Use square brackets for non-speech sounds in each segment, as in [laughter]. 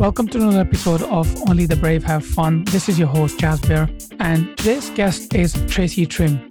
Welcome to another episode of Only the Brave Have Fun. This is your host, Jasbir, and today's guest is Tracy Timm.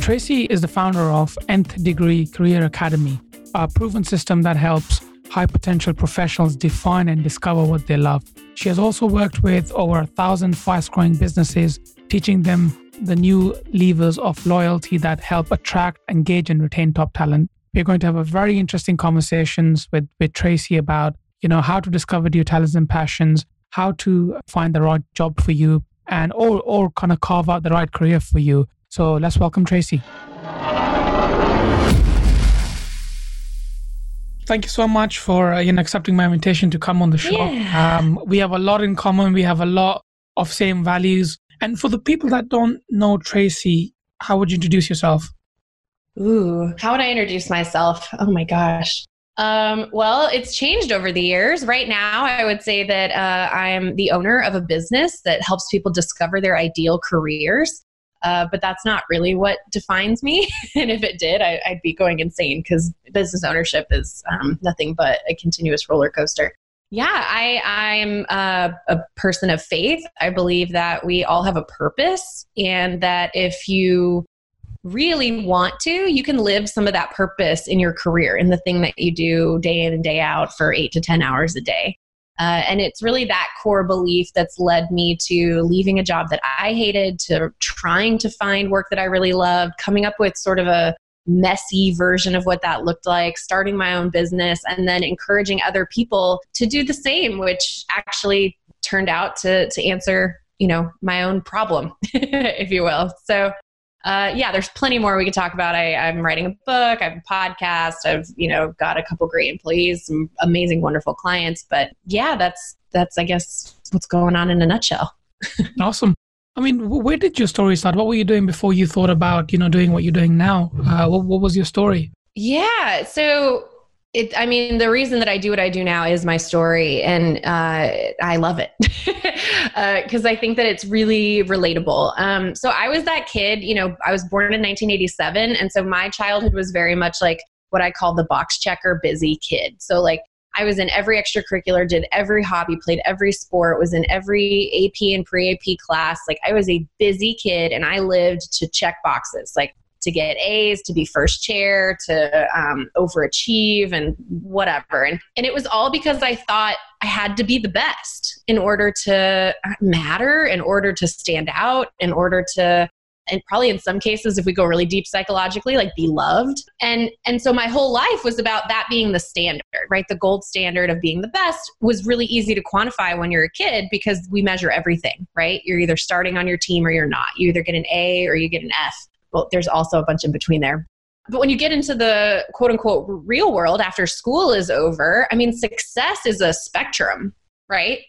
Tracy is the founder of Nth Degree Career Academy, a proven system that helps high potential professionals define and discover what they love. She has also worked with over a thousand fast growing businesses, teaching them the new levers of loyalty that help attract, engage, and retain top talent. We're going to have a very interesting conversations with, with Tracy about, you know, how to discover your talents and passions, how to find the right job for you, and or or kind of carve out the right career for you. So let's welcome Tracy. Thank you so much for uh, you know accepting my invitation to come on the show. Yeah. Um, we have a lot in common. We have a lot of same values. And for the people that don't know Tracy, how would you introduce yourself? Ooh, how would I introduce myself? Oh my gosh. Um, well, it's changed over the years. Right now, I would say that uh, I'm the owner of a business that helps people discover their ideal careers. Uh, but that's not really what defines me. [laughs] and if it did, I, would be going insane because business ownership is um, nothing but a continuous roller coaster. Yeah, I, I'm a, a person of faith. I believe that we all have a purpose, and that if you really want to, you can live some of that purpose in your career in the thing that you do day in and day out for eight to 10 hours a day. Uh, and it's really that core belief that's led me to leaving a job that I hated, to trying to find work that I really loved, coming up with sort of a messy version of what that looked like, starting my own business, and then encouraging other people to do the same, which actually turned out to, to answer you know my own problem [laughs] if you will so uh, yeah, there's plenty more we could talk about. I, I'm writing a book, I have a podcast, I've you know got a couple great employees, some amazing, wonderful clients. But yeah, that's that's I guess what's going on in a nutshell. [laughs] awesome. I mean, where did your story start? What were you doing before you thought about you know doing what you're doing now? Uh, what, what was your story? Yeah, so it, I mean, the reason that I do what I do now is my story, and uh, I love it because [laughs] uh, I think that it's really relatable. Um, so I was that kid, you know, I was born in 1987, and so my childhood was very much like what I call the box checker busy kid. So like I was in every extracurricular, did every hobby, played every sport, was in every AP and pre AP class. Like I was a busy kid, and I lived to check boxes. Like to get A's, to be first chair, to um, overachieve, and whatever. And, and it was all because I thought I had to be the best in order to matter, in order to stand out, in order to and probably in some cases if we go really deep psychologically like be loved. And and so my whole life was about that being the standard right? The gold standard of being the best was really easy to quantify when you're a kid because we measure everything right? You're either starting on your team or you're not. You either get an a or you get an f well, there's also a bunch in between there. But when you get into the quote unquote real world after school is over, I mean, success is a spectrum, right?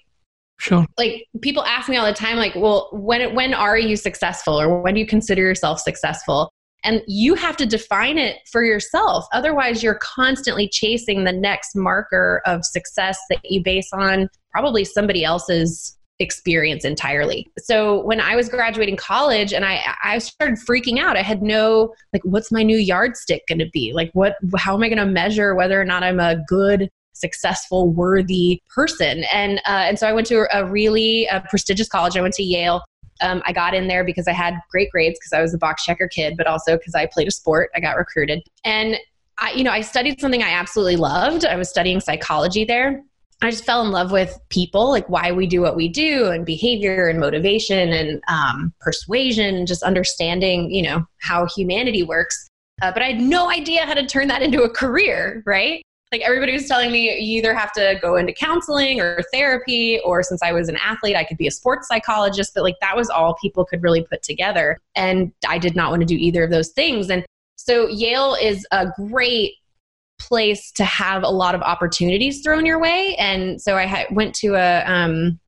Sure. Like people ask me all the time, like, well, when when are you successful, or when do you consider yourself successful? And you have to define it for yourself. Otherwise, you're constantly chasing the next marker of success that you base on probably somebody else's experience entirely. So when I was graduating college and I I started freaking out. I had no like what's my new yardstick going to be? Like what how am I going to measure whether or not I'm a good successful worthy person and uh, and so I went to a really uh, prestigious college I went to Yale um, I got in there because I had great grades because I was a box checker kid but also because I played a sport I got recruited and I you know I studied something I absolutely loved I was studying psychology there I just fell in love with people, like why we do what we do, and behavior and motivation and um, persuasion, and just understanding, you know, how humanity works. Uh, but I had no idea how to turn that into a career, right? Like everybody was telling me, you either have to go into counseling or therapy, or since I was an athlete, I could be a sports psychologist. But like that was all people could really put together. And I did not want to do either of those things. And so Yale is a great place to have a lot of opportunities thrown your way. And so I ha- went to a, um,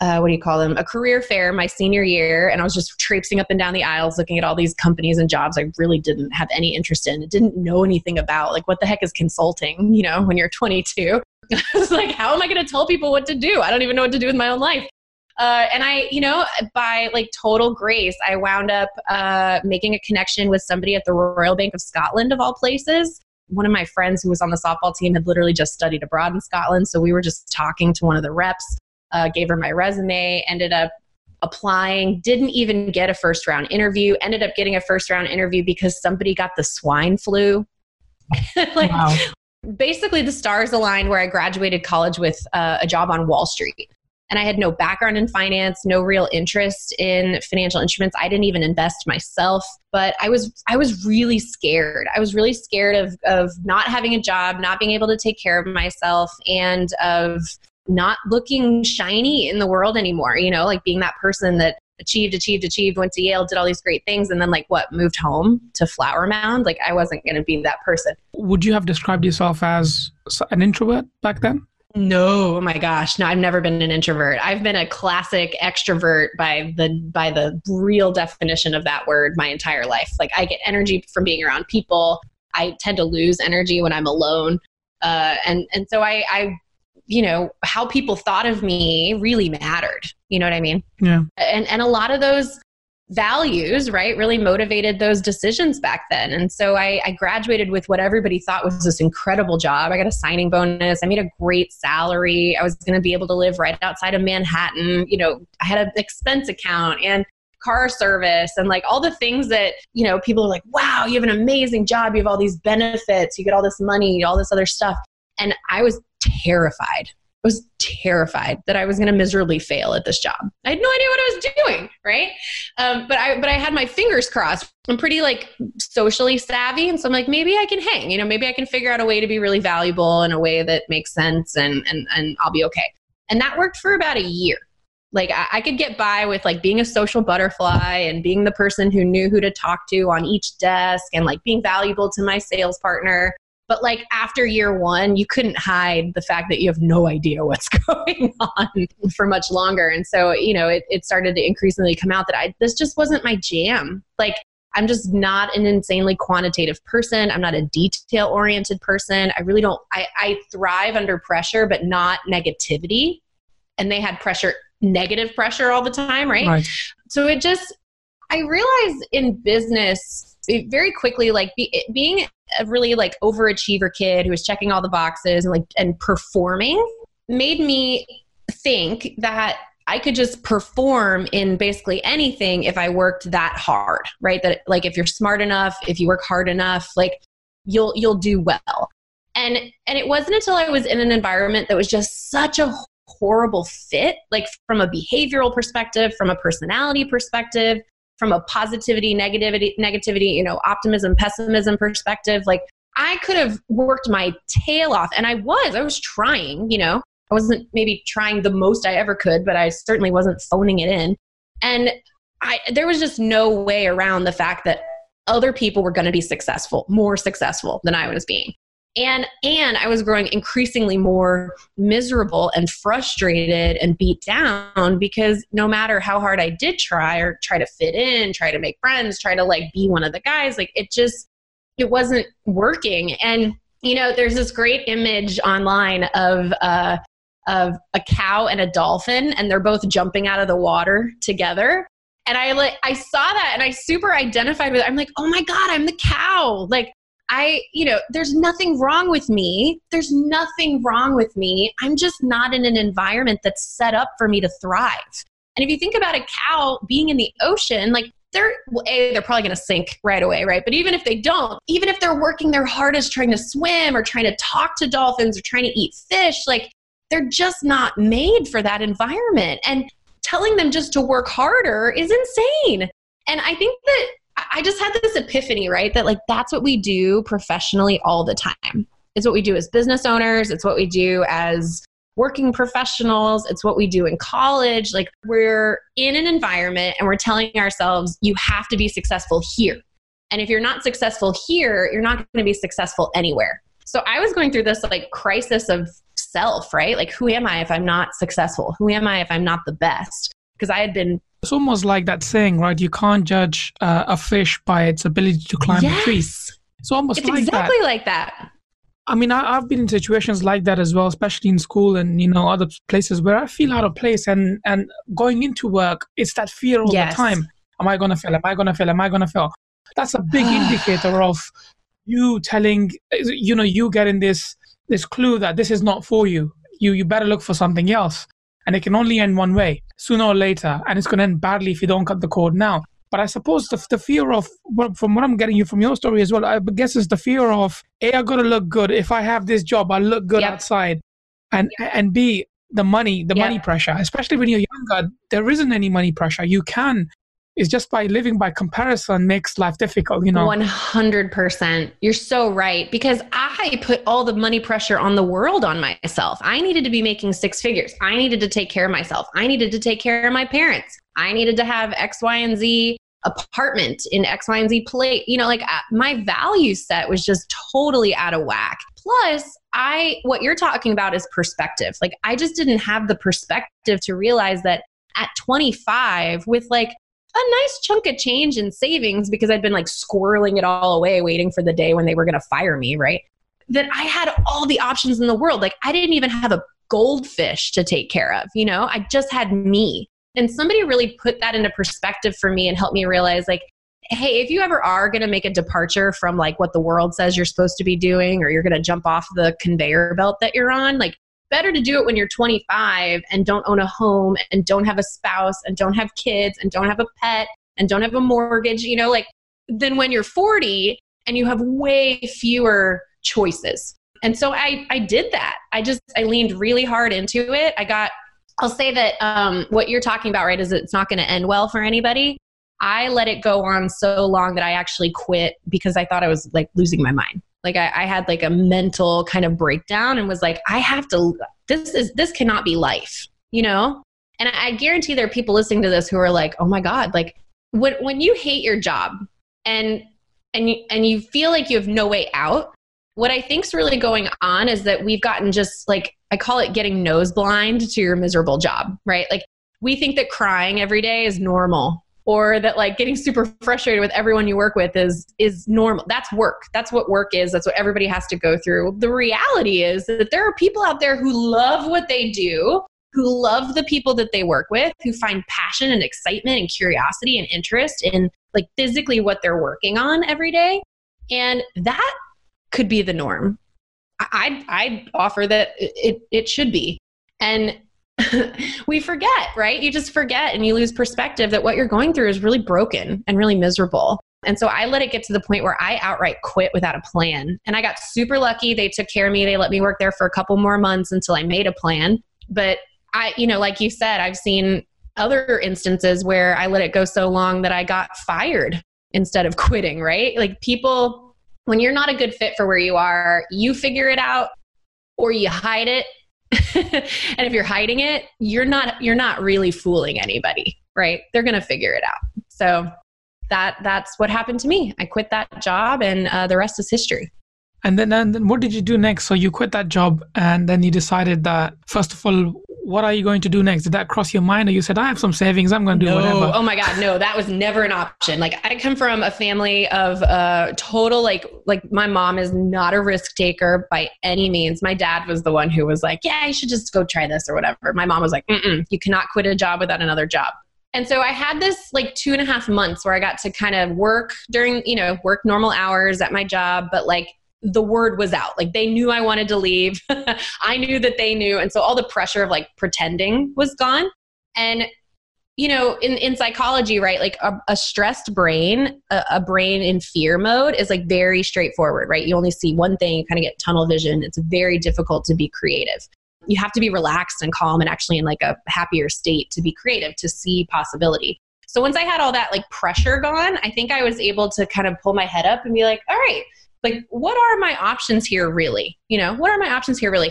uh, what do you call them? A career fair my senior year, and I was just traipsing up and down the aisles looking at all these companies and jobs I really didn't have any interest in. didn't know anything about. Like, what the heck is consulting? [laughs] You know, when you're 22, [laughs] I was like, how am I going to tell people what to do? I don't even know what to do with my own life. Uh, and I, you know, by like total grace, I wound up uh, making a connection with somebody at the Royal Bank of Scotland, of all places, one of my friends who was on the softball team had literally just studied abroad in Scotland. So we were just talking to one of the reps, uh, gave her my resume, ended up applying, didn't even get a first round interview, ended up getting a first round interview because somebody got the swine flu. [laughs] like, wow. Basically, the stars aligned where I graduated college with uh, a job on Wall Street. And I had no background in finance, no real interest in financial instruments. I didn't even invest myself, but I was I was really scared. I was really scared of of not having a job, not being able to take care of myself, and of not looking shiny in the world anymore, you know, like being that person that achieved, achieved, achieved, went to Yale, did all these great things, and then like what, moved home to Flower Mound? Like I wasn't going to be that person. Would you have described yourself as an introvert back then? No, oh my gosh. No, I've never been an introvert. I've been a classic extrovert by the by the real definition of that word my entire life. Like I get energy from being around people. I tend to lose energy when I'm alone. Uh, and and so I, I you know how people thought of me really mattered you know what i mean yeah and and a lot of those values right really motivated those decisions back then. And so I, I graduated with what everybody thought was this incredible job. I got a signing bonus. I made a great salary. I was going to be able to live right outside of manhattan. You know i had an expense account and car service and like all the things that you know people are like wow you have an amazing job. You have all these benefits. You get all this money all this other stuff. And i was terrified. Was terrified that I was going to miserably fail at this job. I had no idea what I was doing, right? Um, but I but I had my fingers crossed. I'm pretty like socially savvy, and so I'm like, maybe I can hang. You know, maybe I can figure out a way to be really valuable in a way that makes sense, and and and I'll be okay. And that worked for about a year. Like I, I could get by with like being a social butterfly and being the person who knew who to talk to on each desk, and like being valuable to my sales partner but like after year one, you couldn't hide the fact that you have no idea what's [laughs] going on for much longer. And so, you know, it, it started to increasingly come out that I this just wasn't my jam. Like I'm just not an insanely quantitative person. I'm not a detail oriented person. I really don't I, I thrive under pressure, but not negativity. And they had pressure, negative pressure all the time, right? right. So it just I realized in business very quickly like be, being a really like overachiever kid who was checking all the boxes and like and performing made me think that I could just perform in basically anything if I worked that hard, right? That like if you're smart enough, if you work hard enough, like you'll you'll do well. And and it wasn't until I was in an environment that was just such a horrible fit, like from a behavioral perspective, from a personality perspective, from a positivity, negativity, negativity, you know, optimism, pessimism perspective. Like I could have worked my tail off and I was, I was trying, you know, I wasn't maybe trying the most I ever could, but I certainly wasn't phoning it in. And I, there was just no way around the fact that other people were going to be successful, more successful than I was being and and i was growing increasingly more miserable and frustrated and beat down because no matter how hard i did try or try to fit in try to make friends try to like be one of the guys like it just it wasn't working. And you know there's this great image online of uh of a cow and a dolphin and they're both jumping out of the water together. And i like i saw that and i super identified with it. I'm like oh my god i'm the cow. Like I, you know, there's nothing wrong with me. There's nothing wrong with me. I'm just not in an environment that's set up for me to thrive. And if you think about a cow being in the ocean, like they're a they're probably going to sink right away, right? But even if they don't, even if they're working their hardest trying to swim or trying to talk to dolphins or trying to eat fish, like they're just not made for that environment. And telling them just to work harder is insane. And I think that I just had this epiphany, right? That like that's what we do professionally all the time. It's what we do as business owners, it's what we do as working professionals, it's what we do in college. Like we're in an environment and we're telling ourselves you have to be successful here. And if you're not successful here, you're not going to be successful anywhere. So I was going through this like crisis of self, right? Like who am I if I'm not successful? Who am I if I'm not the best? Because I had been it's almost like that saying, right? You can't judge uh, a fish by its ability to climb yes. a tree. It's almost it's like exactly that. like that. I mean, I, have been in situations like that as well, especially in school and you know other places where I feel out of place, and and going into work, it's that fear all yes. the time. Am I gonna fail? Am I gonna fail? Am I gonna fail? That's a big [sighs] indicator of you telling you know you getting this this clue that this is not for you you you better look for something else and it can only end one way sooner or later and it's going to end badly if you don't cut the cord now but i suppose the, the fear of from what i'm getting you from your story as well i guess is the fear of a i gotta look good if i have this job i look good yep. outside and yep. and b the money the yep. money pressure especially when you're younger there isn't any money pressure you can is just by living by comparison makes life difficult, you know. 100%. You're so right. Because I put all the money pressure on the world on myself. I needed to be making six figures. I needed to take care of myself. I needed to take care of my parents. I needed to have X, Y, and Z apartment in X, Y, and Z plate. You know, like uh, my value set was just totally out of whack. Plus, I, what you're talking about is perspective. Like, I just didn't have the perspective to realize that at 25, with like a nice chunk of change in savings because I'd been like squirreling it all away, waiting for the day when they were going to fire me, right? That I had all the options in the world. Like I didn't even have a goldfish to take care of, you know, I just had me. And somebody really put that into perspective for me and helped me realize, like, hey, if you ever are going to make a departure from like what the world says you're supposed to be doing, or you're going to jump off the conveyor belt that you're on, like, better to do it when you're 25 and don't own a home and don't have a spouse and don't have kids and don't have a pet and don't have a mortgage, you know, like than when you're 40 and you have way fewer choices. And so I I did that. I just I leaned really hard into it. I got I'll say that um, what you're talking about, right, is it's not going to end well for anybody. I let it go on so long that I actually quit because I thought I was like losing my mind. Like I, I had like a mental kind of breakdown and was like, I have to, this is, this cannot be life, you know? And I, guarantee there are people listening to this who are like, oh my God, like when, when you hate your job and, and you, and you feel like you have no way out, what I think's really going on is that we've gotten just like, I call it getting nose blind to your miserable job, right? Like we think that crying every day is normal or that like getting super frustrated with everyone you work with is is normal. That's work. That's what work is. That's what everybody has to go through. The reality is that there are people out there who love what they do who love the people that they work with who find passion and excitement and curiosity and interest in like physically what they're working on every day. And that could be the norm. I'd i'd offer that it it should be. And [laughs] we forget, right? You just forget and you lose perspective that what you're going through is really broken and really miserable. And so I let it get to the point where I outright quit without a plan. And I got super lucky. They took care of me. They let me work there for a couple more months until I made a plan. But I, you know, like you said, I've seen other instances where I let it go so long that I got fired instead of [laughs] quitting, right? Like people, when you're not a good fit for where you are, you figure it out or you hide it [laughs] and if you're hiding it, you're not you're not really fooling anybody, right? They're going to figure it out. So that that's what happened to me. I quit that job, and uh, the rest is history. And then, and then, what did you do next? So you quit that job, and then you decided that first of all, what are you going to do next? Did that cross your mind, or you said, "I have some savings, I'm going to do no. whatever"? Oh my God, no, that was never an option. Like I come from a family of uh, total like like my mom is not a risk taker by any means. My dad was the one who was like, "Yeah, you should just go try this or whatever." My mom was like, Mm-mm, "You cannot quit a job without another job." And so I had this like two and a half months where I got to kind of work during, you know, work normal hours at my job, but like the word was out. Like they knew I wanted to leave. [laughs] I knew that they knew. And so all the pressure of like pretending was gone. And, you know, in, in psychology, right? Like a, a stressed brain, a, a, brain in fear mode is like very straightforward, right? You only see one thing, you kind of get tunnel vision. It's very difficult to be creative. You have to be relaxed and calm and actually in like a happier state to be creative, to see possibility. So once I had all that like pressure gone, I think I was able to kind of pull my head up and be like, all right, like what are my options here really you know what are my options here really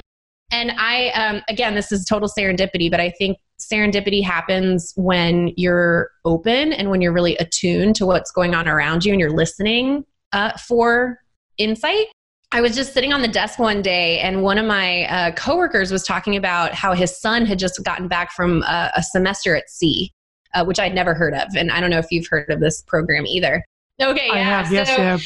and i um, again this is total serendipity but i think serendipity happens when you're open and when you're really attuned to what's going on around you and you're listening uh, for insight I was just sitting on the desk one day, and one of my uh, coworkers was talking about how his son had just gotten back from a, a semester at sea, uh, which I'd never heard of, and I don't know if you've heard of this program either. Okay, yeah. I have, yes, so, yeah.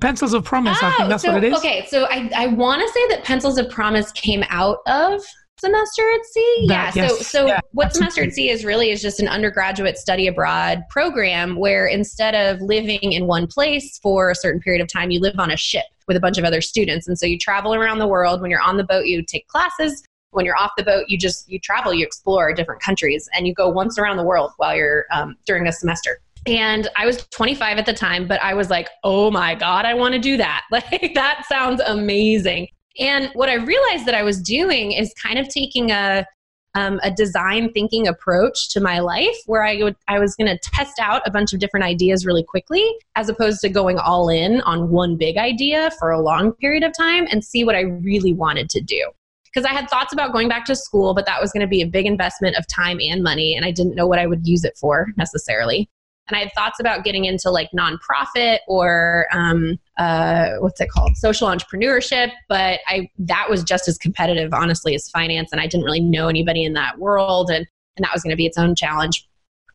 Pencils of promise. Oh, I think that's so, what it is. Okay, so I, I want to say that pencils of promise came out of semester at sea? That- yeah. yes. So, so Yeah, what absolutely. semester at sea is really is just an undergraduate study abroad program where instead of living in one place for a certain period of time, you live on a ship with a bunch of other students. And so you travel around the world. When you're on the boat, you take classes. When you're off the boat, you just you travel, you explore different countries, and you go once around the world while you're um, during a semester. And I was 25 at the time, but I was like, oh my God, I want to do that. [laughs] Like, that sounds amazing. And what I realized that I was doing is kind of taking a, um, a design thinking approach to my life where I, would, I was going to test out a bunch of different ideas really quickly, as opposed to going all in on one big idea for a long period of time and see what I really wanted to do. Because I had thoughts about going back to school, but that was going to be a big investment of time and money, and I didn't know what I would use it for necessarily and I had thoughts about getting into like nonprofit or um, uh, what's it called, social entrepreneurship. But I that was just as competitive, honestly, as finance, and I didn't really know anybody in that world, and and that was going to be its own challenge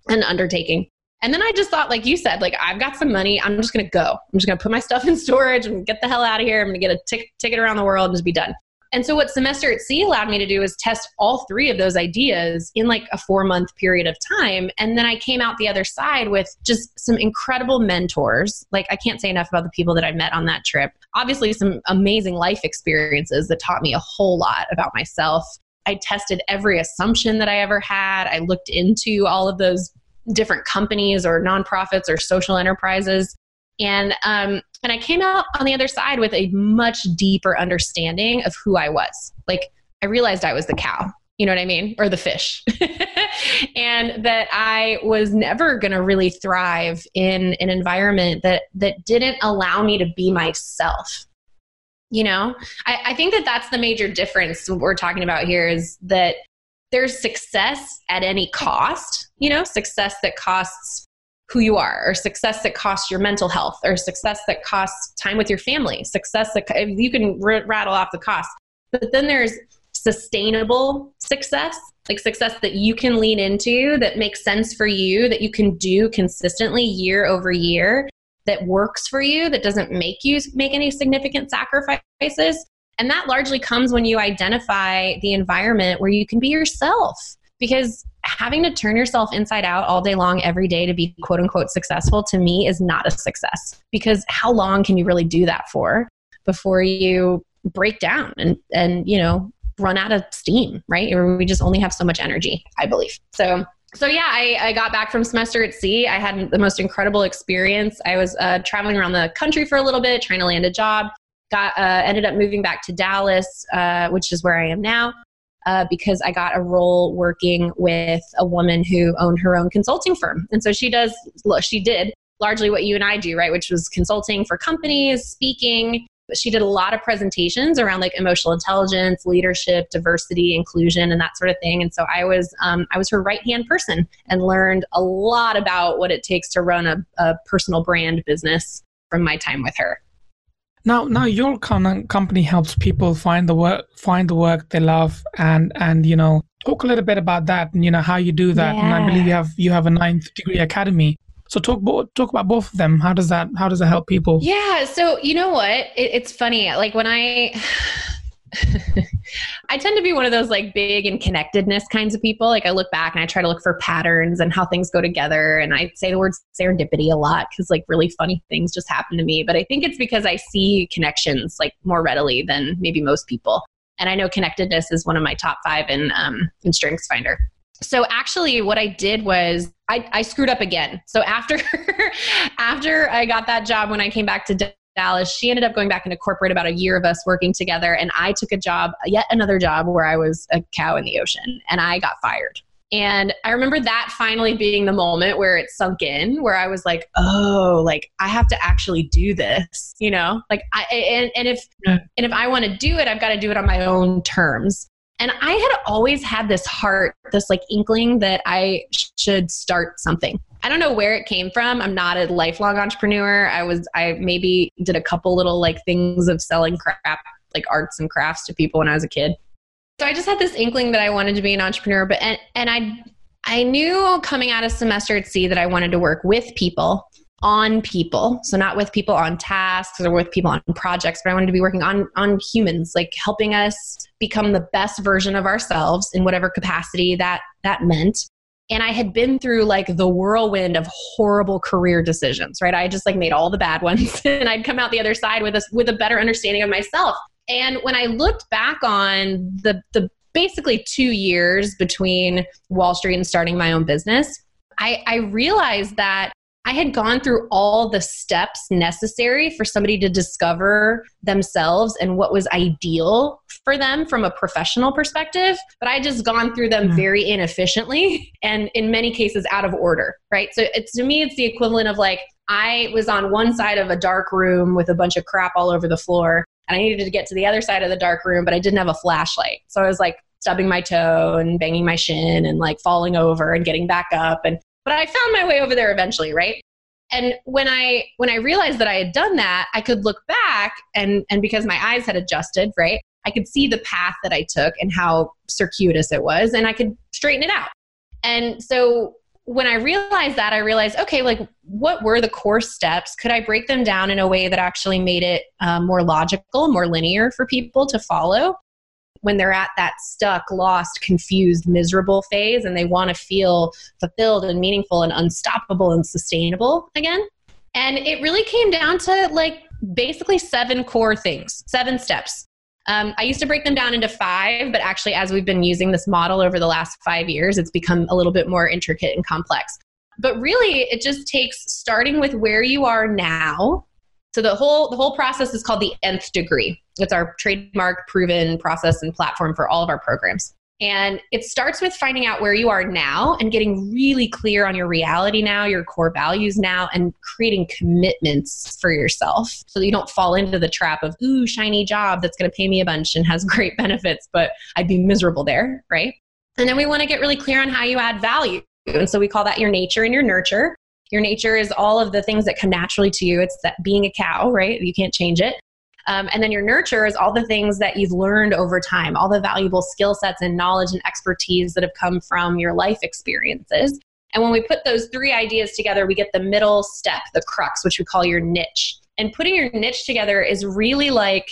and undertaking. And then I just thought, like you said, like I've got some money, I'm just going to go. I'm just going to put my stuff in storage and get the hell out of here. I'm going to get a ticket around the world and just be done. And so, what Semester at Sea allowed me to do is test all three of those ideas in like a four month period of time. And then I came out the other side with just some incredible mentors. Like, I can't say enough about the people that I met on that trip. Obviously, some amazing life experiences that taught me a whole lot about myself. I tested every assumption that I ever had. I looked into all of those different companies or nonprofits or social enterprises. And um, and I came out on the other side with a much deeper understanding of who I was. Like I realized I was the cow, you know what I mean, or the fish, [laughs] and that I was never going to really thrive in an environment that that didn't allow me to be myself. You know, I, I think that that's the major difference we're talking about here is that there's success at any cost. You know, success that costs who you are, or success that costs your mental health, or success that costs time with your family, success that you can r- rattle off the costs. But then there's sustainable success, like success that you can lean into, that makes sense for you, that you can do consistently year over year, that works for you, that doesn't make you make any significant sacrifices. And that largely comes when you identify the environment where you can be yourself. Because having to turn yourself inside out all day long every day to be quote unquote successful to me is not a success. Because how long can you really do that for before you break down and, and you know, run out of steam, right? Or we just only have so much energy, I believe. So so yeah, I, I, got back from semester at sea. I had the most incredible experience. I was uh, traveling around the country for a little bit, trying to land a job. Got uh, ended up moving back to Dallas, uh, which is where I am now, uh, because I got a role working with a woman who owned her own consulting firm, and so she does. She did largely what you and I do, right? Which was consulting for companies, speaking. But she did a lot of presentations around like emotional intelligence, leadership, diversity, inclusion, and that sort of thing. And so I was um, I was her right hand person and learned a lot about what it takes to run a, a personal brand business from my time with her. Now, now your company helps people find the work, find the work they love, and and you know talk a little bit about that, and you know how you do that. Yeah. And I believe you have you have a Nth Degree Academy. So talk talk about both of them. How does that how does that help people? Yeah. So you know what? It, it's funny. Like when I. [laughs] I tend to be one of those like big and connectedness kinds of people. Like I look back and I try to look for patterns and how things go together. And I say the word serendipity a lot because like really funny things just happen to me. But I think it's because I see connections like more readily than maybe most people. And I know connectedness is one of my top five in um, in Strengths Finder. So actually, what I did was I, I screwed up again. So after [laughs] after I got that job when I came back to Dallas, she ended up going back into corporate about a year of us working together, and I took a job, yet another job, where I was a cow in the ocean, and I got fired. And I remember that finally being the moment where it sunk in, where I was like, "Oh, like I have to actually do this," you know. Like I and, and if and if I want to do it, I've got to do it on my own terms. And I had always had this heart, this like inkling that I sh- should start something. I don't know where it came from. I'm not a lifelong entrepreneur. I was, I maybe did a couple little like things of selling crap, like arts and crafts to people when I was a kid. So I just had this inkling that I wanted to be an entrepreneur, but, and, and I, I knew coming out of semester at sea that I wanted to work with people on people. So not with people on tasks or with people on projects, but I wanted to be working on on humans, like helping us become the best version of ourselves in whatever capacity that that meant. And I had been through like the whirlwind of horrible career decisions, right? I just like made all the bad ones [laughs] and I'd come out the other side with a with a better understanding of myself. And when I looked back on the the basically 2 years between Wall Street and starting my own business, I, I realized that I had gone through all the steps necessary for somebody to discover themselves and what was ideal for them from a professional perspective, but I just gone through them mm-hmm. very inefficiently [laughs] and in many cases out of order, right? So it's to me it's the equivalent of like I was on one side of a dark room with a bunch of crap all over the floor and I needed to get to the other side of the dark room, but I didn't have a flashlight. So I was like stubbing my toe and banging my shin and like falling over and getting back up and but I found my way over there eventually, right? And when I when I realized that I had done that, I could look back and and because my eyes had adjusted, right? I could see the path that I took and how circuitous it was and I could straighten it out. And so when I realized that, I realized, okay, like what were the core steps? Could I break them down in a way that actually made it um, more logical, more linear for people to follow? When they're at that stuck, lost, confused, miserable phase and they want to feel fulfilled and meaningful and unstoppable and sustainable again. And it really came down to like basically seven core things, seven steps. Um, I used to break them down into five, but actually, as we've been using this model over the last five years, it's become a little bit more intricate and complex. But really, it just takes starting with where you are now so the whole the whole process is called the nth degree. It's our trademark proven process and platform for all of our programs. And it starts with finding out where you are now and getting really clear on your reality now, your core values now, and creating commitments for yourself so that you don't fall into the trap of, ooh, shiny job that's going to pay me a bunch and has [laughs] great benefits, but I'd be miserable there, right? And then we want to get really clear on how you add value. And so we call that your nature and your nurture. Your nature is all of the things that come naturally to you. It's that being a cow, right? You can't change it. Um, and then your nurture is all the things that you've learned over time, all the valuable skill sets and knowledge and expertise that have come from your life experiences. And when we put those three ideas together, we get the middle step, the crux, which we call your niche. And putting your niche together is really like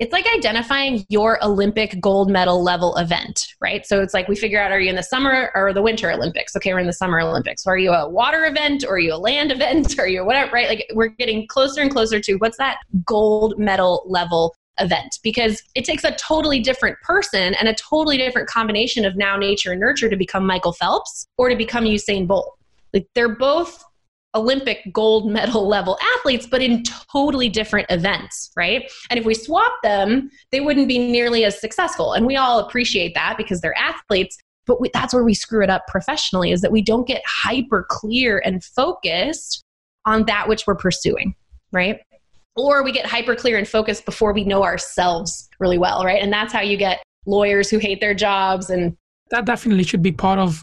it's like identifying your Olympic gold medal level event, right? So it's like we figure out are you in the summer or the winter Olympics? Okay, we're in the summer Olympics. Are you a water event or are you a land [laughs] event or are you whatever, right? Like we're getting closer and closer to what's that gold medal level event because it takes a totally different person and a totally different combination of now nature and nurture to become Michael Phelps or to become Usain Bolt. Like they're both Olympic gold medal level athletes, but in totally different events, right? And if we swap them, they wouldn't be nearly as successful. And we all appreciate that because they're athletes. But we, that's where we screw it up professionally is that we don't get hyper clear and focused on that which we're pursuing, right? Or we get hyper clear and focused before we know ourselves really well, right? And that's how you get lawyers who hate their jobs and that definitely should be part of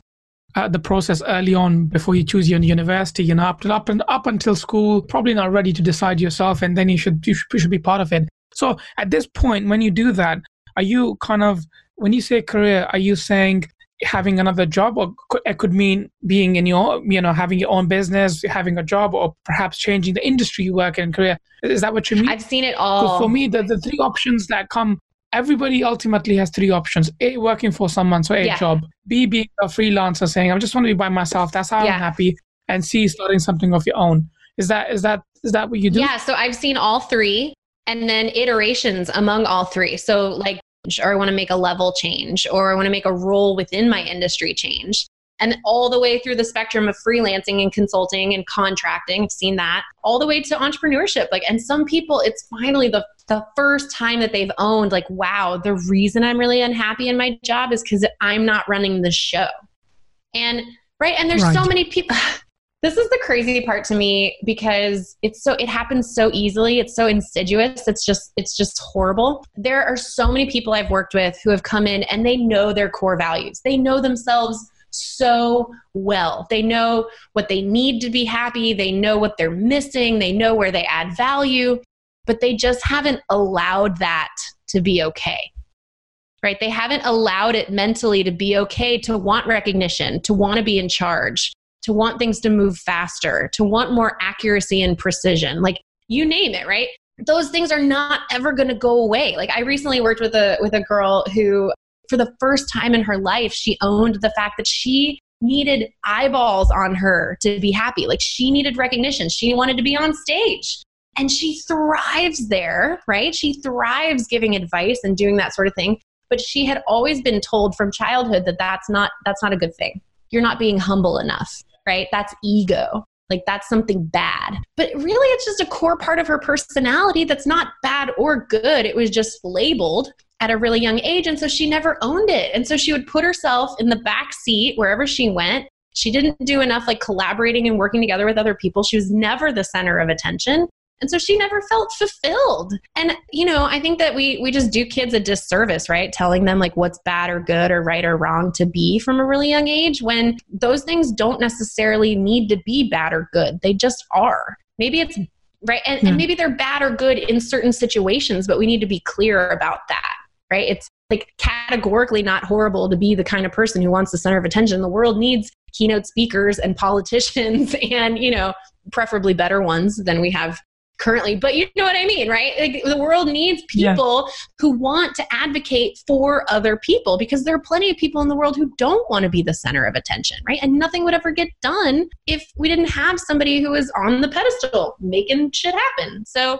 uh, the process early on before you choose your university you know up, to, up and up until school probably not ready to decide yourself and then you should you should, you should be part of it. So at this point when you do that are you kind of when you say career are you saying having another job or could, it could mean being in your you know having your own business having a job or perhaps changing the industry you work in career? Is that what you mean? I've seen it all. For me the, the three options that come everybody ultimately has three options. A working for someone so a yeah. job. B being a freelancer saying i just want to be by myself. That's how yeah. i'm happy. And c starting something of your own. Is that is that is that what you do? Yeah so i've seen all three and then iterations among all three. So like or i want to make a level change or i want to make a role within my industry change. And all the way through the spectrum of freelancing and consulting and contracting i've seen that. All the way to entrepreneurship like and some people it's finally the the first time that they've owned like wow the reason i'm really unhappy in my job is because i'm not running the show. And right and there's right. so many people [sighs] this is the crazy part to me because it's so it happens so easily. It's so insidious. It's just it's just horrible. There are so many people i've worked with who have come in and they know their core values. They know themselves so well. They know what they need to be happy, they know what they're missing, they know where they add value but they just haven't allowed that to be okay. Right? They haven't allowed it mentally to be okay to want recognition, to want to be in charge, to want things to move faster, to want more accuracy and precision. Like you name it, right? Those things are not ever going to go away. Like I recently worked with a with a girl who for the first time in her life she owned the fact that she needed eyeballs on her to be happy. Like she needed recognition. She wanted to be on stage. And she thrives there, right? She thrives giving advice and doing that sort of thing. But she had always been told from childhood that that's not that's not a good thing. You're not being humble enough, right? That's ego. Like that's something bad. But really it's just a core part of her personality that's not bad or good. It was just labeled at a really young age. And so she never owned it. And so she would put herself in the back seat wherever she went. She didn't do enough like collaborating and working together with other people. She was never the center of attention. And so she never felt fulfilled. And you know, I think that we we just do kids a disservice, right? Telling them like what's bad or good or right or wrong to be from a really young age when those things don't necessarily need to be bad or good. They just are. Maybe it's right and, and hmm. maybe they're bad or good in certain situations, but we need to be clear about that right? It's like categorically not horrible to be the kind of person who wants the center of attention. The world needs keynote speakers and politicians [laughs] and, you know, preferably better ones than we have currently. But you know what I mean, right? Like the world needs people yeah. who want to advocate for other people because there are plenty of people in the world who don't want to be the center of attention, right? And nothing would ever get done if we didn't have somebody who was on the pedestal making shit happen. So,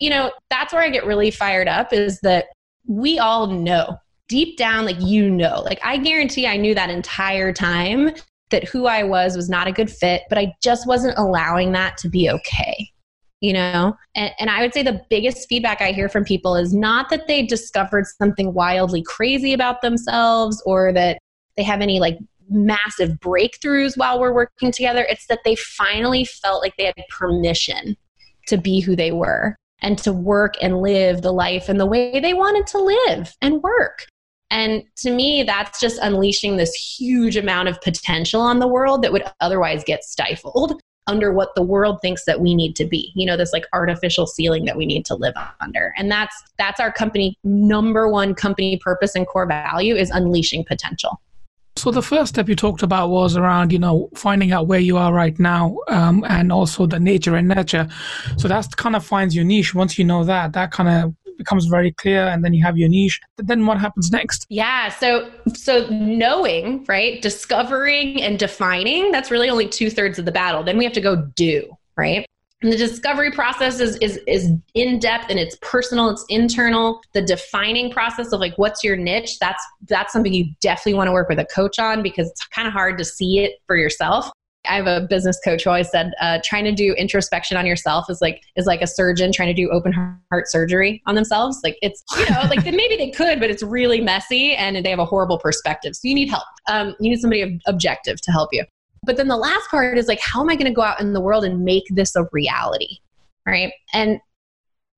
you know, that's where I get really fired up is that we all know deep down, like you know, like I guarantee I knew that entire time that who I was was not a good fit, but I just wasn't allowing that to be okay. You know, and, and I would say the biggest feedback I hear from people is not that they discovered something wildly crazy about themselves or that they have any like massive breakthroughs while we're working together. It's that they finally felt like they had permission to be who they were and to work and live the life and the way they wanted to live and work. And to me, that's just unleashing this huge amount of potential on the world that would otherwise get stifled under what the world thinks that we need to be. You know, this like artificial ceiling that we need to live under. And that's that's our company number one company purpose and core value is unleashing potential. So the first step you talked about was around, you know, finding out where you are right now, um, and also the nature and nurture. So that kind of finds your niche. Once you know that, that kind of becomes very clear, and then you have your niche. Then what happens next? Yeah. So so knowing, right, discovering and defining. That's really only two thirds of the battle. Then we have to go do, right. And the discovery process is, is, is in depth and it's personal, it's internal. The defining process of like what's your niche, that's that's something you definitely want to work with a coach on because it's kind of hard to see it for yourself. I have a business coach who always said uh, trying to do introspection on yourself is like is like a surgeon trying to do open heart surgery on themselves. Like it's you know like maybe they could, but it's really messy and they have a horrible perspective. So you need help. Um, you need somebody objective to help you. But then the last part is like, how am I going to go out in the world and make this a reality? Right. And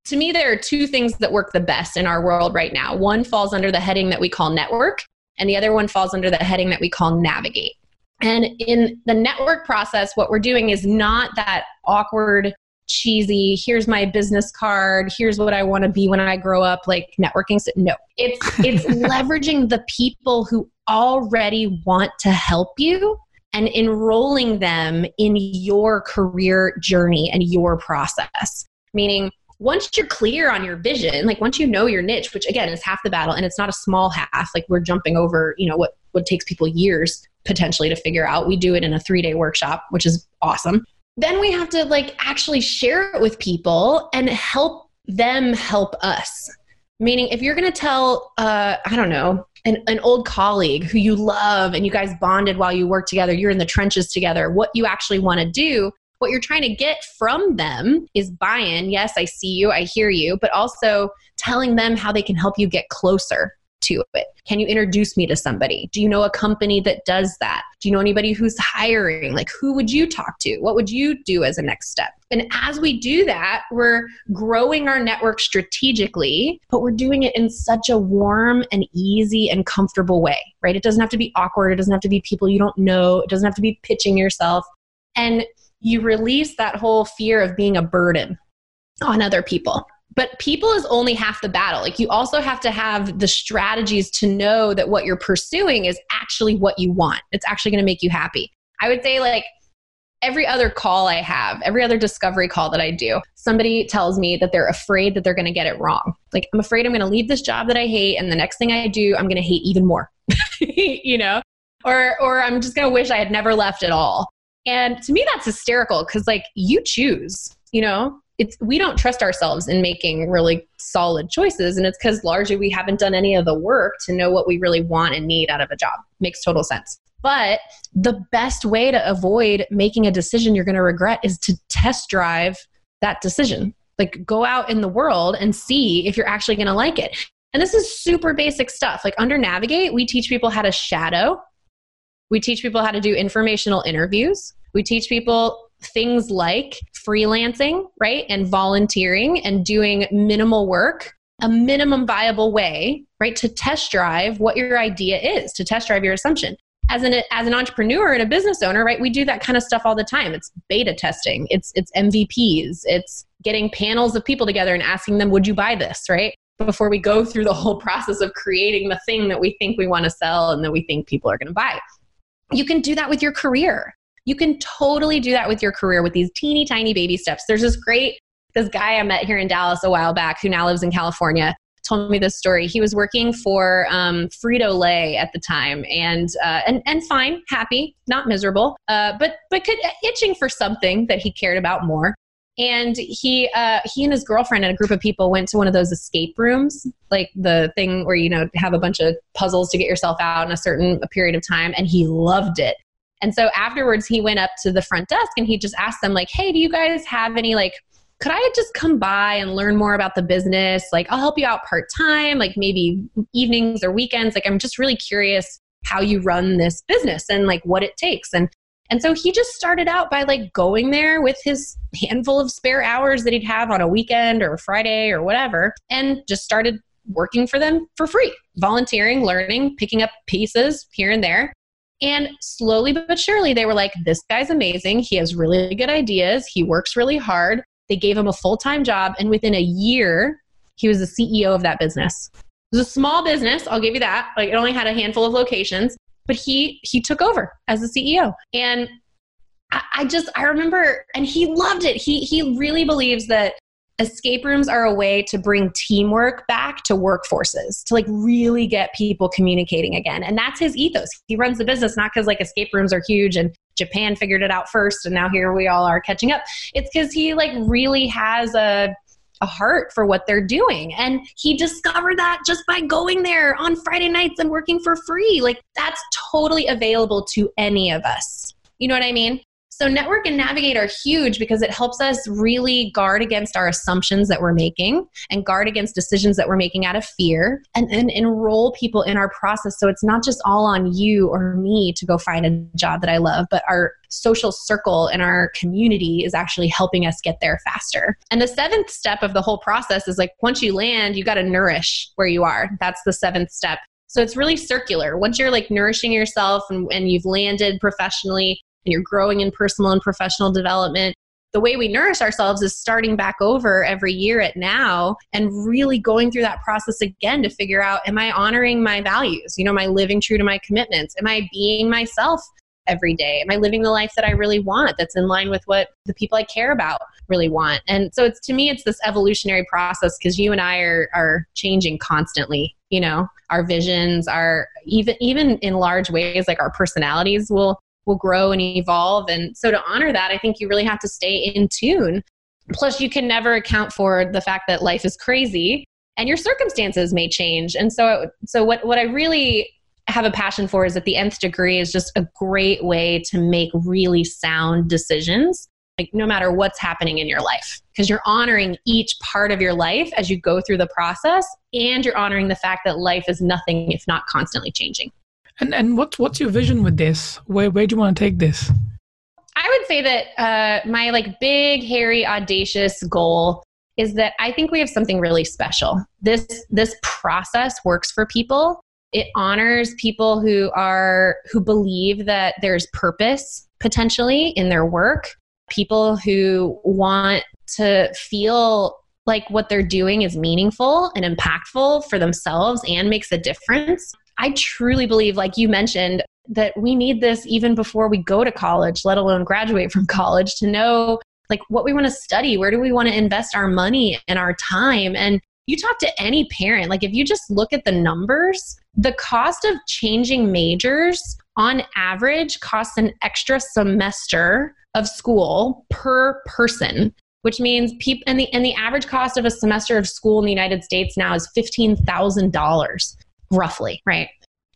to me, there are two things that work the best in our world right now. One falls under the heading that we call network, and the other one falls under the heading that we call navigate. And in the network process, what we're doing is not that awkward, cheesy, here's my business card, here's what I want to be when I grow up, like networking. No, it's [laughs] it's leveraging the people who already want to help you and enrolling them in your career journey and your process. Meaning, once you're clear on your vision, like once you know your niche, which again is half the battle, and it's not a small half, like we're jumping over, you know, what what takes people years potentially to figure out. We do it in a three day workshop, which is awesome. Then we have to like actually share it with people and help them help us. Meaning, if you're going to tell, uh, I don't know, an, an old colleague who you love and you guys bonded while you work together, you're in the trenches together, what you actually want to do, what you're trying to get from them is buy in. Yes, I see you, I hear you, but also telling them how they can help you get closer to it? Can you introduce me to somebody? Do you know a company that does that? Do you know anybody who's hiring? Like, who would you talk to? What would you do as a next step? And as we do that, we're growing our network strategically, but we're doing it in such a warm and easy and comfortable way, right? It doesn't have to be awkward. It doesn't have to be people you don't know. It doesn't have to be pitching yourself. And you release that whole fear of being a burden on other people but people is only half the battle. Like you also have to have the strategies to know that what you're pursuing is actually what you want. It's actually going to make you happy. I would say like every other call I have, every other discovery call that I do, somebody tells me that they're afraid that they're going to get it wrong. Like, I'm afraid I'm going to leave this job that I hate, and the next thing I do, I'm going to hate even more. [laughs] you know, or or I'm just going to wish I had never left at all. And to me, that's hysterical because like you choose. You know, it's we don't trust ourselves in making really solid choices, and it's because largely we haven't done any of the work to know what we really want and need out of a job. Makes total sense. But the best way to avoid making a decision you're going to regret is to test drive that decision. Like go out in the world and see if you're actually going to like it. And this is super basic stuff. Like under Navigate, we teach people how to shadow. We teach people how to do informational interviews. We teach people things like freelancing, right? And volunteering and doing minimal work, a minimum viable way, right? To test drive what your idea is, to test drive your assumption as an as an entrepreneur and a business owner, right? We do that kind of stuff all the time. It's beta testing, it's it's MVPs, it's getting panels of people together and asking them, "Would you buy this?" right? Before we go through the whole [laughs] process of creating the thing that we think we want to sell and that we think people are going to buy. You can do that with your career. You can totally do that with your career with these teeny tiny baby steps. There's this great this guy I met here in Dallas a while back who now lives in California told me this story. He was working for um, Frito Lay at the time, and uh, and and fine, happy, not miserable, uh, but but could, uh, itching for something that he cared about more. And he uh, he and his girlfriend and a group of people went to one of those escape rooms, like the thing where you know have a bunch of puzzles to get yourself out in a certain period of time. And he loved it. And so afterwards, he went up to the front desk and he just asked them like, "Hey, do you guys have any like could I just come by and learn more about the business? Like, I'll help you out part time, like maybe evenings or weekends. Like, I'm just really curious how you run this business and like what it takes. And and so he just started out by like going there with his handful of spare hours that he'd have on a weekend or a Friday or whatever, and just started working for them for free, volunteering, learning, picking up pieces here and there. And slowly but surely, they were like, this guy's amazing. He has really good ideas. He works really hard. They gave him a full time job, and within a year, he was the CEO of that business. It was a small business, I'll give you that. Like it only had a handful of locations, but he he took over as the CEO. And I, I just I remember, and he loved it. He he really believes that escape rooms are a way to bring teamwork back to workforces to like really get people communicating again and that's his ethos he runs the business not because like escape rooms are huge and Japan figured it out first and now here we all are catching up. It's because he like really has a a heart for what they're doing. And he discovered that just by going there on Friday nights and working for free. Like that's totally available to any of us. You know what I mean? So, network and navigate are huge because it helps us really guard against our assumptions that we're making and guard against decisions that we're making out of fear and, and enroll people in our process. So, it's not just all on you or me to go find a job that I love, but our social circle and our community is actually helping us get there faster. And the seventh step of the whole process is like once you land, you got to nourish where you are. That's the seventh step. So it's really circular. Once you're like nourishing yourself and, and you've landed professionally, and you're growing in personal and professional development the way we nourish ourselves is starting back over every year at now and really going through that process again to figure out am I honoring my values? You know, am I living true to my commitments? Am I being myself every day? Am I living the life that I really want that's in line with what the people I care about really want? And so it's to me it's this evolutionary process because you and I are are changing constantly, you know. Our visions are even even in large ways like our personalities will will grow and evolve. And so to honor that, I think you really have to stay in tune. Plus, you can never account for the fact that life is crazy and your circumstances may change. And so, so what, what I really have a passion for is that the nth degree is just a great way to make really sound decisions like no matter what's happening in your life because you're honoring each part of your life as you go through the process and you're honoring the fact that life is nothing if not constantly changing and and what's what's your vision with this? Where where do you want to take this? I would say that uh, my like big, hairy, audacious goal is that I think we have something really special. This this process works for people. It honors people who are who believe that there's purpose potentially in their work. People who want to feel like what they're doing is meaningful and impactful for themselves and makes a difference. I truly believe, like you mentioned, that we need this even before we go to college, let alone graduate from [laughs] college, to know like what we want to study, where do we want to invest our money and our time. And you talk to any parent, like if you just look at the numbers, the cost of changing majors on average costs an extra semester of school per person which means people and the and the average cost of a semester of school in the United States now is fifteen thousand dollars, roughly. Right?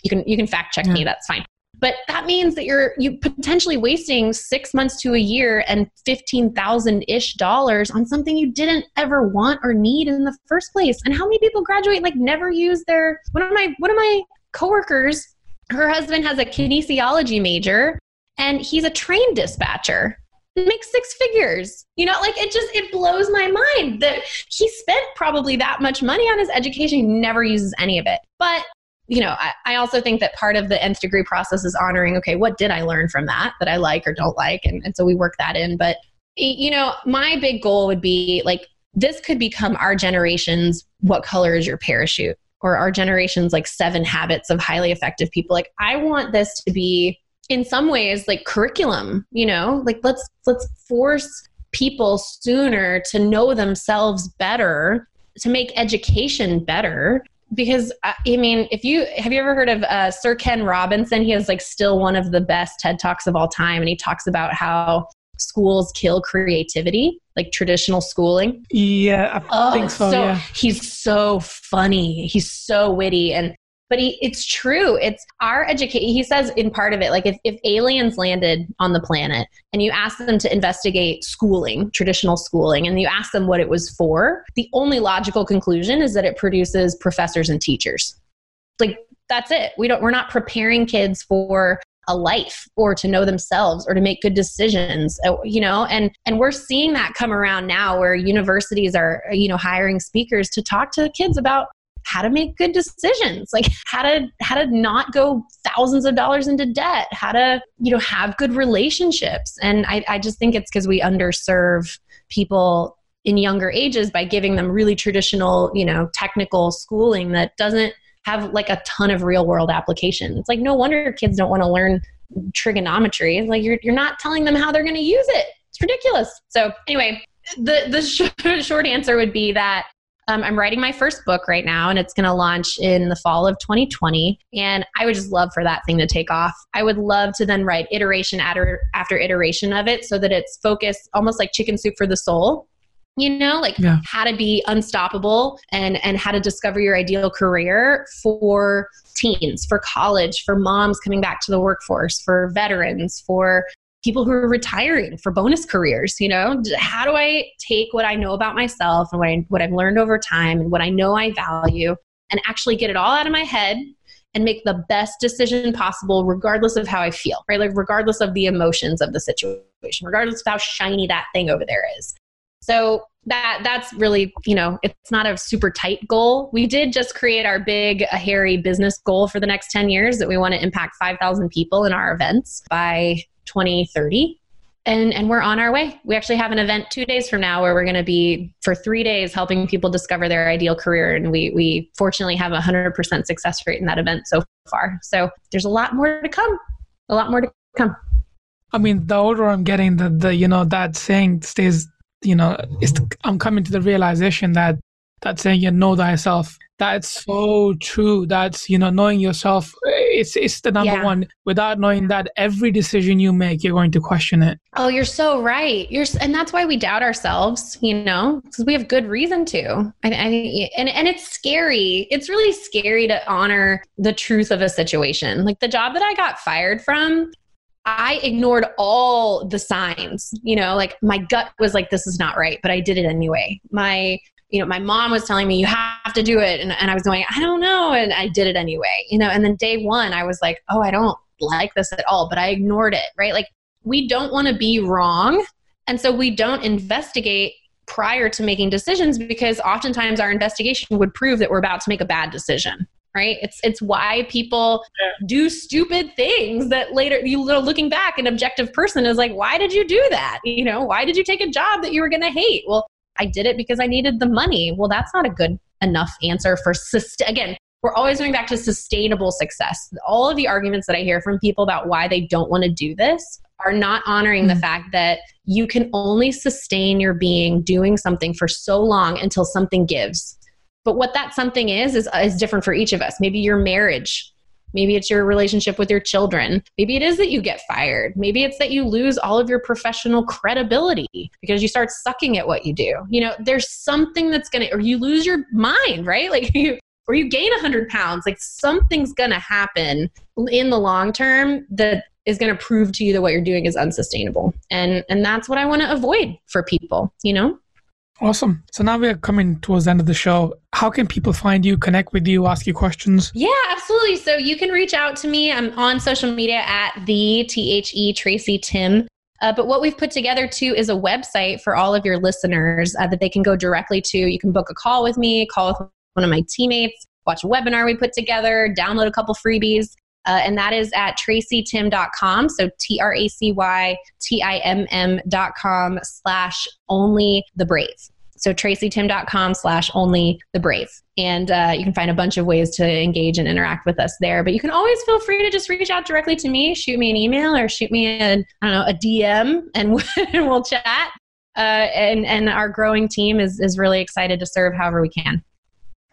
You can you can fact check yeah. me. That's fine. But that means that you're you potentially wasting six months to a year and fifteen thousand ish dollars on something you didn't ever want or need in the first place. And how many people graduate like never use their one of my one of my coworkers, her husband has a kinesiology major and he's a train dispatcher makes six figures. You know, like it just it blows my mind that he spent probably that much money on his education, he never uses any of it. But you know, I, I, also think that part of the nth degree process is honoring, okay, what did I learn from that that I like or don't like? And, and so we work that in. But, you know, my big goal would be like, this could become our generation's what color is your parachute? Or our generation's like seven habits of highly effective people. Like, I want this to be in some ways like curriculum, you know, like let's let's force people sooner to know themselves better to make education better because I mean, if you have you ever heard of uh, Sir Ken Robinson? He has like still one of the best TED talks of all time, and he talks about how schools kill creativity, like traditional schooling. Yeah, I oh, think so. so yeah. He's so funny. He's so witty, and but he, it's true. It's our education he says in part of it like if, if aliens landed on the planet and you ask them to investigate schooling traditional schooling and you ask them what it was for the only logical conclusion is that it produces professors and teachers. Like that's it. We don't we're not preparing kids for a life or to know themselves or to make good decisions uh, you know? And and we're seeing that come around now where universities are you know hiring speakers to talk to kids about how to make good decisions like how to how to not go thousands of dollars into debt how to you know have good relationships. And i, I just think it's because we underserve people in younger ages by giving them really traditional you know technical schooling that doesn't have like a ton of real world application it's like no wonder kids don't want to learn trigonometry. It's like you're, you're not telling them how they're going to use it. It's ridiculous. So anyway the the short, [laughs] short answer would be that um, I'm writing my first book right now, and it's going to launch in the fall of 2020. And I would just love for that thing to take off. I would love to then write iteration after, after iteration of it so that it's focused almost like chicken soup for the soul you know like yeah. how to be unstoppable and and how to discover your ideal career for teens for college for moms coming back to the workforce for veterans for people who are retiring for bonus careers you know? How do i take what i know about myself and what, I, what i've learned over time and what i know i value and actually get it all out of my head and make the best decision possible regardless of how i feel right? Like regardless of the emotions of the situation regardless of how shiny that thing over there is. So that that's really you know it's not a super tight goal. We did just create our big hairy business goal for the next 10 years that we want to impact 5000 people in our events by 2030 and and we're on our way. We actually have an event 2 days from now where we're going to be for 3 days helping people discover their ideal career and we we fortunately have a 100% success rate in that event so far. So there's a lot more to come. A lot more to come. I mean, the older I'm getting, the the you know that saying stays. You know, it's mm-hmm. I'm coming to the realization that that saying you know thyself that's so true. That's you know knowing yourself eh, it's it's the number yeah. one. Without knowing that every decision you make you're going to question it. Oh you're so right. You're and that's why we doubt ourselves you know because we have good reason to. And, and and it's scary. It's really scary to honor the truth of a situation. Like the job that i got fired from I ignored all the signs, you know, like my gut was like, this is not right, but I did it anyway. My you know, my mom was telling me, you have to do it. And, and I was going, I don't know. And I did it anyway, you know, and then day one, I was like, oh, I don't like this at all, but I ignored it, right? Like, we don't want to be wrong. And so we don't investigate prior to making decisions because oftentimes our investigation would prove that we're about to make a bad decision right it's it's why people do stupid things that later you know looking back an objective person is like why did you do that you know why did you take a job that you were going to hate well I did it because I needed the money. Well, that's not a good enough answer for again, we're always going back to sustainable success. All of the arguments that I hear from people about why they don't want to do this are not honoring the hmm. fact that you can only sustain your being doing something for so long until something gives. But what that something is, is, is different for each of us. Maybe your marriage, maybe it's your relationship with your children. Maybe it is that you get fired. Maybe it's that you lose all of your professional credibility because you start sucking at what you do. You know, there's something that's going to, or you lose your mind, right? [laughs] Like you, or you gain 100 pounds like something's going to happen in the long term that is going to prove to you that what you're doing is unsustainable and and that's what i want to avoid for people you know Awesome. So now we're coming towards the end of the show. How can people find you, connect with you, ask you questions? Yeah, absolutely. So you can reach out to me. I'm on social media at the T H E Tracy Timm. Uh, but what we've put together too is a website for all of your listeners uh, that they can go directly to. You can book a call with me, call with one of my teammates, watch a webinar we put together, download a couple freebies. Uh, and that is at tracytimm.com. So T R A C Y T I M M.com slash only the brave. So tracytimm.com slash only the brave. And uh, you can find a bunch of ways to engage and interact with us there. But you can always feel free to just reach out directly to me, shoot me an email or shoot me an, I don't know, a DM and [laughs] we'll chat. Uh, and, and our growing team is, is really excited to serve however we can.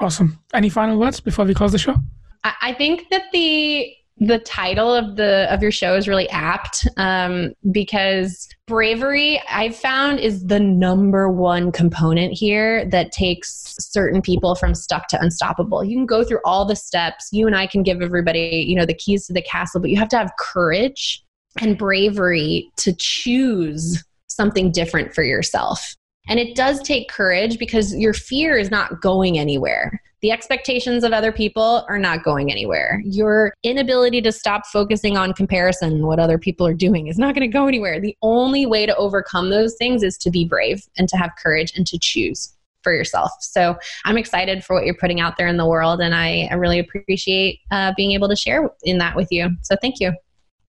Awesome. Any final words before we close the show? I think that the the title of the of your show is really apt um, because bravery I've found is the number one component here that takes certain people from stuck to unstoppable. You can go through all the steps. You and I can give everybody, you know, the keys to the castle, but you have to have courage and bravery to choose something different for yourself. And it does take courage because your fear is not going anywhere. The expectations of other people are not going anywhere. Your inability to stop focusing on comparison, and what other people are doing, is not going to go anywhere. The only way to overcome those things is to be brave and to have courage and to choose for yourself. So I'm excited for what you're putting out there in the world, and I, I really appreciate uh, being able to share in that with you. So thank you.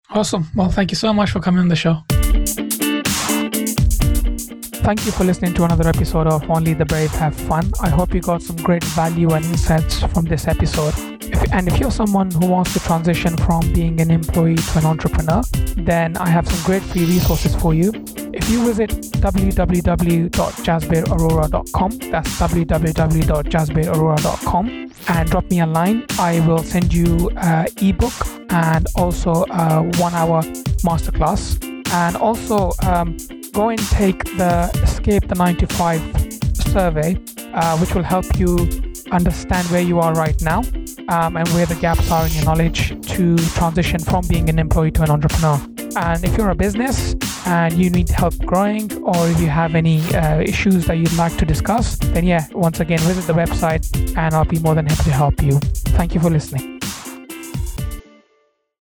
Awesome. Well, thank you so much for coming on the show. Thank you for listening to another episode of Only the Brave Have Fun. I hope you got some great value and insights from this episode. If, and if you're someone who wants to transition from being an employee to an entrepreneur, then I have some great free resources for you. If you visit www.jasbirarora.com, that's www.jasbirarora.com, and drop me a line, I will send you an ebook and also a one hour masterclass. And also, um, go and take the Escape the 9 to 5 survey, uh, which will help you understand where you are right now um, and where the gaps are in your knowledge to transition from being an employee to an entrepreneur. And if you're a business and you need help growing, or if you have any uh, issues that you'd like to discuss, then yeah, once again, visit the website and I'll be more than happy to help you. Thank you for listening.